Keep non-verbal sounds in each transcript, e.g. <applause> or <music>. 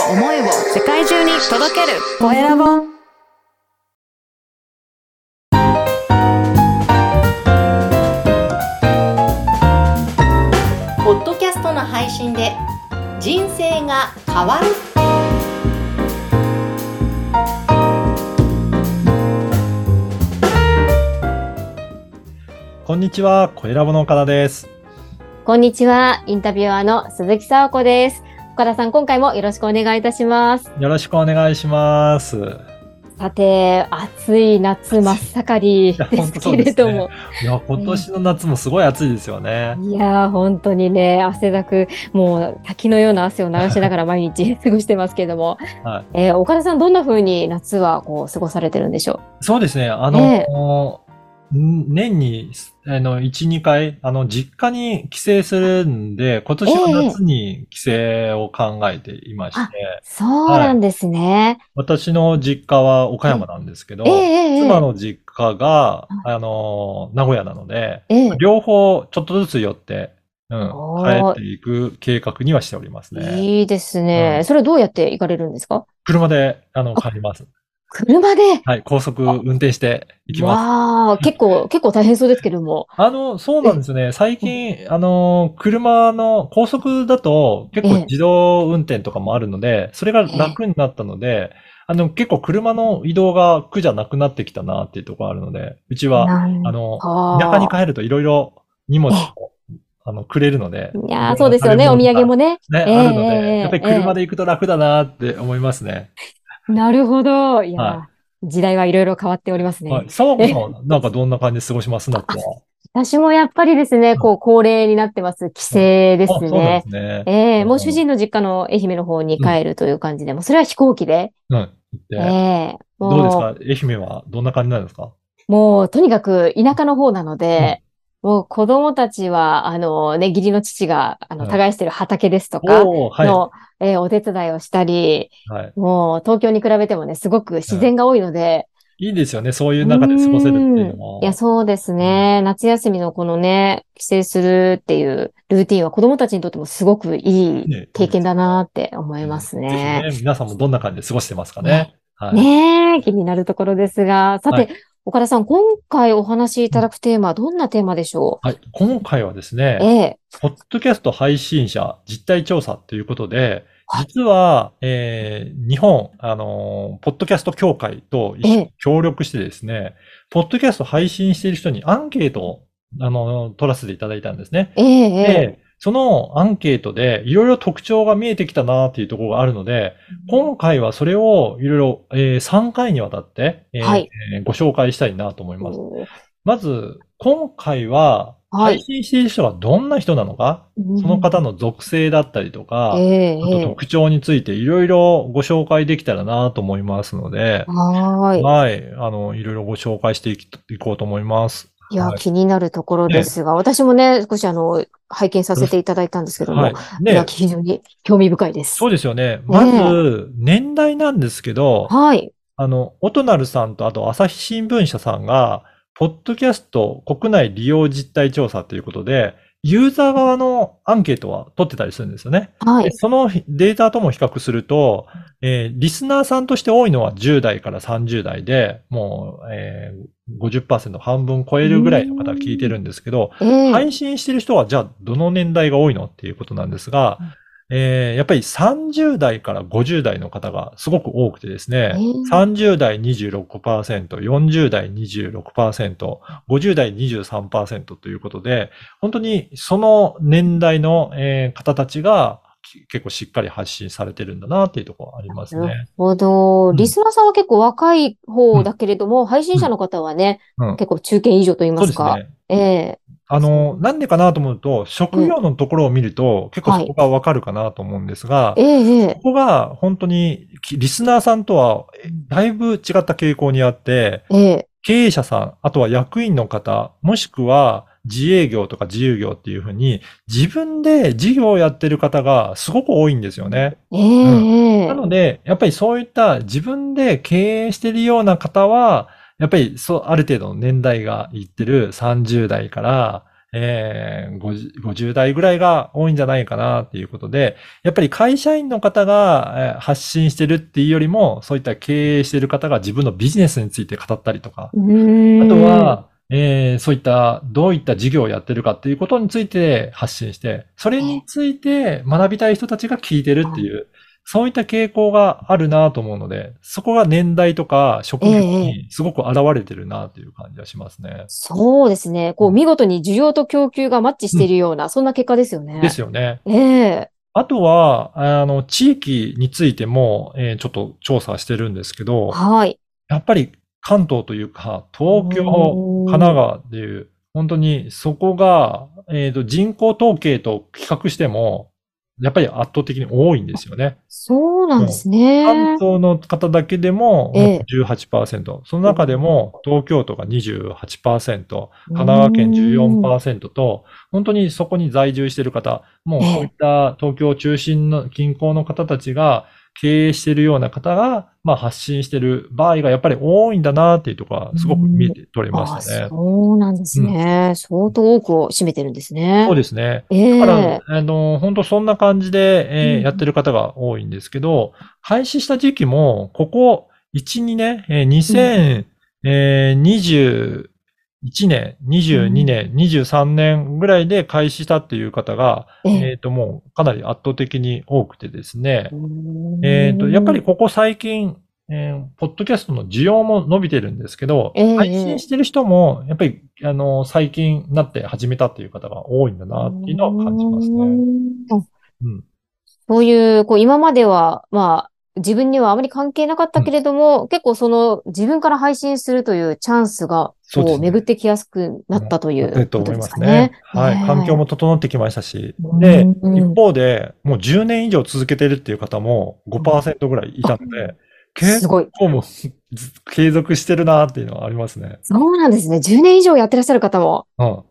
を思いを世界中に届けるコエラボポッドキャストの配信で人生が変わるこんにちは、コエラボの岡田です。こんにちは。インタビュアーの鈴木沙子です。岡田さん、今回もよろしくお願いいたします。よろしくお願いします。さて、暑い夏真っ盛りいやですけれども。いや、今年の夏もすごい暑いですよね。いやー、本当にね、汗だく、もう滝のような汗を流しながら毎日 <laughs> 過ごしてますけれども、はい。えー岡田さん、どんな風に夏はこう過ごされてるんでしょそうですね、あの、えん年に、あの、1、2回、あの、実家に帰省するんで、今年は夏に帰省を考えていまして、うそうなんですね。私の実家は岡山なんですけど、ええええ妻の実家が、あの、名古屋なので、ええ。両方ちょっとずつ寄って、うん、帰っていく計画にはしておりますね。いいですね。うん。それどうやって行かれるんですか？車で、あの、帰ります。車で？はい、高速運転して行きます。わあ、結構、結構大変そうですけども。あの、そうなんですね。最近、あの、車の高速だと結構ええ自動運転とかもあるので、それが楽になったので、あの、結構車の移動が苦じゃなくなってきたなっていうところがあるので、うちは、なんあの、か田舎に帰るといろいろ荷物を、あの、くれるので、いやーそうですよね。お土産もね。ね、ええあるのええで、やっぱり車で行くと楽だなって思いますね。なるほど。いやー、は時代はいろいろ変わっておりますね。はい。沢子さん、なんかどんな感じで過ごします？夏は。私もやっぱりですね、こう、恒例になってます。帰省ですねね。ええもう主人の実家の愛媛の方に帰るという感じで、もうそれは飛行機で。うん。ええどうですもか？愛媛はどんな感じなんですか？う、もう、とにかく田舎の方なので、もう子供たちは、あのね、義理の父が、あの、はい耕してる畑ですとかおー、はい。の、えーお手伝いをしたり、はい。もう東京に比べてもね、すごく自然が多いので、いいですよね。そういう中で過ごせるっていうのも。いや、そうですね。夏休みのこのね、帰省するっていうルーティンは子供たちにとってもすごくいいね経験だなって思いますね。ぜひね、皆さんもどんな感じで過ごしてますかね。はい。ねえ、気になるところですが、さて、はい岡田さん、今回お話しいただくテーマはどんなテーマでしょはい。今回はですうね、ええ、ポッドキャスト配信者実態調査ということで、はい。実は、えー日本、あのーポッドキャスト協会と一緒えに協力してですね、ポッドキャスト配信している人にアンケートを、あのー取らせていただいたんですね。ええ、ええ、で、そのアンケートでいろいろ特徴が見えてきたなっていうところがあるので、今回はそれをいろいろ、えー3回にわたって、えーはい。えーご紹介したいなと思います。まず、今回は、はい。配信している人がどんな人なのか、その方の属性だったりとか、ええ、あとええ、特徴についていろいろご紹介できたらなと思いますので、はーい。はい、あの、いろいろご紹介していこうと思います。いや、はい気になるところですが、私もね、少しあの、拝見させていただいたんですけども、はい。いや、で、非常に興味深いです。そうですよね。まず、年代なんですけど、はい。あの、オトナルさんとあと朝日新聞社さんが、ポッドキャスト国内利用実態調査ということで、ユーザー側のアンケートは取ってたりするんですよね。はい。でそのデータとも比較すると、えーリスナーさんとして多いのは10代から30代で、もう、えー、50%半分超えるぐらいの方が聞いてるんですけど、ええ、配信してる人はじゃあどの年代が多いのっていうことなんですがうん、えーやっぱり30代から50代の方がすごく多くてですね、えー30代26%、40代26%、50代23%ということで、本当にその年代の、えー方たちがき結構しっかり発信されてるんだなっていうところありますなるね。ほど。うんリスナーさんは結構若い方だけれども、配信者の方はね、うん結構中堅以上と言いそうですますか。ね。ええあの、なんでかなと思うと、職業のところを見ると、結構そこがわかるかなと思うんですが、ここが本当にきリスナーさんとはえだいぶ違った傾向にあって、ええ。経営者さん、あとは役員の方、もしくは自営業とか自由業っていうふうに、自分で事業をやってる方がすごく多いんですよね。ええええ。なので、やっぱりそういった自分で経営してるような方は、やっぱりそう、ある程度の年代がいってる30代から、えー 50, 50代ぐらいが多いんじゃないかなっていうことで、やっぱり会社員の方がえー発信してるっていうよりも、そういった経営してる方が自分のビジネスについて語ったりとか、あと、は、えーそういった、どういった事業をやってるかっていうことについて発信して、それについて学びたい人たちが聞いてるっていう、そういった傾向があるなと思うので、そこが年代とか職業にすごく現れてるなという感じがしますね。そうですね。こう、見事に需要と供給がマッチしているような、そんな結果ですよね。ですよね。ええあとは、あの、地域についても、えーちょっと調査してるんですけど、はい。やっぱり関東というか、東京、うん神奈川っていう、本当にそこが、えっと、人口統計と比較しても、やっぱり圧倒的に多いんですよね。そうなんですね。関東の方だけでもええ18%、その中でも東京都が28%、神奈川県14%と、本当にそこに在住している方、もうええこういった東京中心の近郊の方たちが経営しているような方が、まあ発信している場合がやっぱり多いんだなっていうところがすごく見えて取れまあしたね。そうなんですね。相当多くを占めてるんですね。そうですね。ええだから、あの、本当そんな感じで、えーうんやってる方が多いんですけど、廃止した時期も、ここ1、2年、えー2021年、22年、23年ぐらいで開始したっていう方が、ええ。えっと、もうかなり圧倒的に多くてですね、うーん。えっと、やっぱりここ最近、えーポッドキャストの需要も伸びてるんですけど、ええ配信してる人も、やっぱり、あの、最近なって始めたっていう方が多いんだなっていうのは感じますね。うーん。うん。そういう、こう、今までは、まあ、自分にはあまり関係なかったけれども、結構その自分から配信するというチャンスが、そう巡ってきやすくなったといだうと思いことでかますすねね。。はい。環境も整ってきましたし。うんで、うん一方で、もう10年以上続けてるっていう方も5%ぐらいいたので、結すごい。構も継続してるなっていうのはありますね。そうなんですね。10年以上やってらっしゃる方も。うん。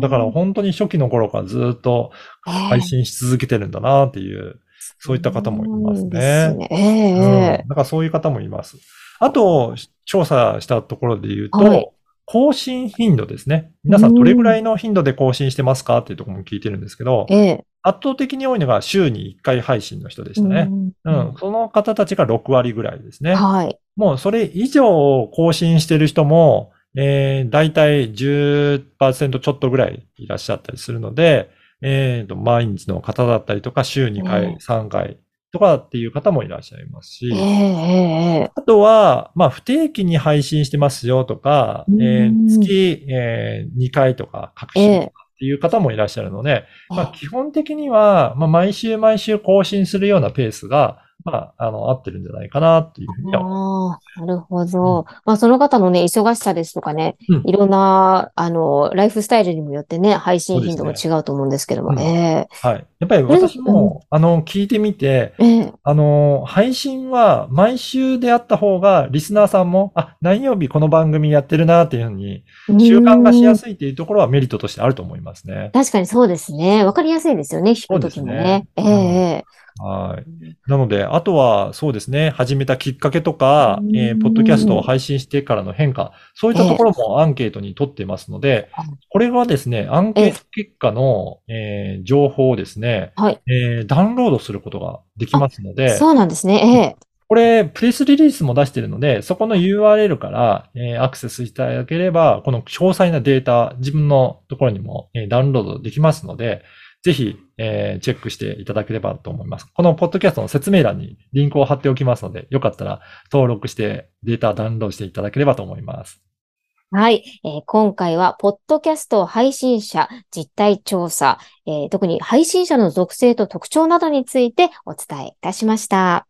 だから本当に初期の頃からずっと配信し続けてるんだなっていう、そういった方もいますそうでねうん。だからそういう方もいます。あと、調査したところで言うと、はい更新頻度ですね。皆さんどれぐらいの頻度で更新してますかっていうところも聞いてるんですけど、ええ。圧倒的に多いのが週に1回配信の人でしたね。ううんん。その方たちが6割ぐらいですね。はい。もうそれ以上更新してる人も、えー、大体10%ちょっとぐらいいらっしゃったりするので、えーと、毎日の方だったりとか、週2え回、え3回とかっていう方もいらっしゃいますし、ええ、ええ、ええ。あとは、まあ、不定期に配信してますよとか、うん。えー月、えー2回とか、各週とかっていう方もいらっしゃるので、まあ、基本的には、まあ、毎週毎週更新するようなペースが、まあ、あの、合ってるんじゃないかなっていうふうにああ、なるほど。まあ、その方のね、忙しさですとかね、うん。いろんな、あの、ライフスタイルにもよってね、配信頻度もそ違うと思うんですけども、うん。えはい。やっぱり私も、あの、聞いてみて、え、ええ、あの、配信は毎週であった方が、リスナーさんも、あ、何曜日この番組やってるなっていうふうに、習慣がしやい。すいっていうところはメリットとしてあると思いますね。確かにそうですね。わかりやすいですよね、聞くときもね。ええ、えはい。え。なので、あとは、そうですね、始めたきっかけとかう、んえーポッドキャストを配信してからの変化、そういったところもアンケートに取ってますのではい、これはですね、アンケート結果の、えー情報をですね、はい。えーダウンロードすることができますので、そうなんですね。これ、プレスリリースも出してるので、そこの URL から、えーアクセスいただければ、この詳細なデータ、自分のところにも、えーダウンロードできますので、ぜひ、えーチェックしていただければと思います。このポッドキャストの説明欄にリンクを貼っておきますので、よかったら登録してデータダウンロードしていただければと思います。はい。えー今回は、ポッドキャスト配信者実態調査、えー特に配信者の属性と特徴などについてお伝えいたしました。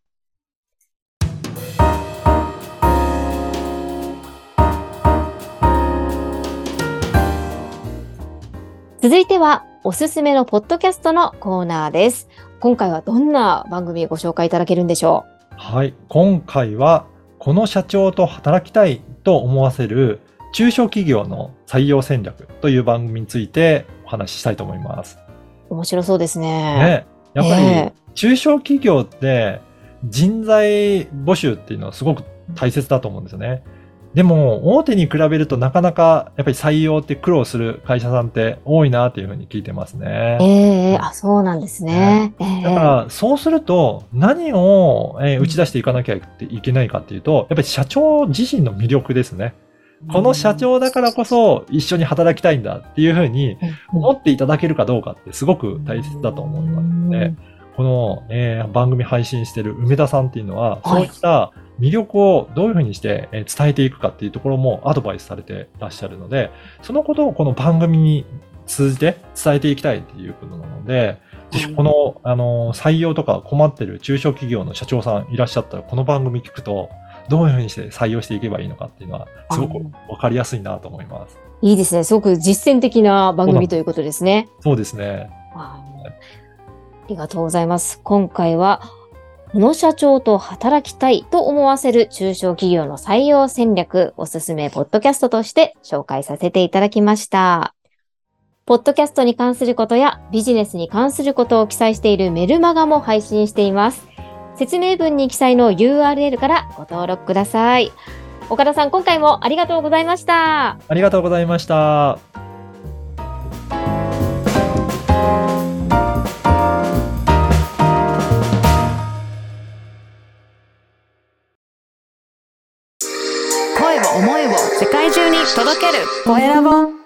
続いては、おすすめのポッドキャストのコーナーです。今回はどんな番組ご紹介いただけるんでしょう？はい。今回は、この社長と働きたいと思わせる中小企業の採用戦略という番組についてお話ししたいと思います。う面白そうですね。ね。やっぱり、え中小企業って人材募集っていうのはすごく大切だと思うんですよね。でも、大手に比べるとなかなかやっぱり採用って苦労する会社さんって多いなっていうふうに聞いてますね。ええあ、そうなんですね。ええだから、そうすると、何を、えー打ち出していかなきゃいけないかっていうと、やっぱり社長自身の魅力ですね。この社長だからこそ一緒に働きたいんだっていうふうに思っていただけるかどうかってすごく大切だと思いますので、この、えー番組配信してる梅田さんっていうのは、はい。そういった魅力をどういうふうにしてえー伝えていくかっていうところもアドバイスされてらっしゃるので、そのことをこの番組に通じて伝えていきたいっていうことなので、ぜひこの、あの、採用とか困ってる中小企業の社長さんいらっしゃったら、この番組聞くと、どういうふうにして採用していけばいいのかっていうのは、すごくわかりやすいなと思います。いいですね。すごく実践的な番組ということですね。そうですね。あありがとうございます。今回は、この社長と働きたいと思わせる中小企業の採用戦略、おすすめポッドキャストとして紹介させていただきました。ポッドキャストに関することやビジネスに関することを記載しているメルマガも配信しています。説明文に記載の URL からご登録ください。岡田さん、今回もありがとうございました。ありがとうございました。声を思いを世界中に届けるコエラボ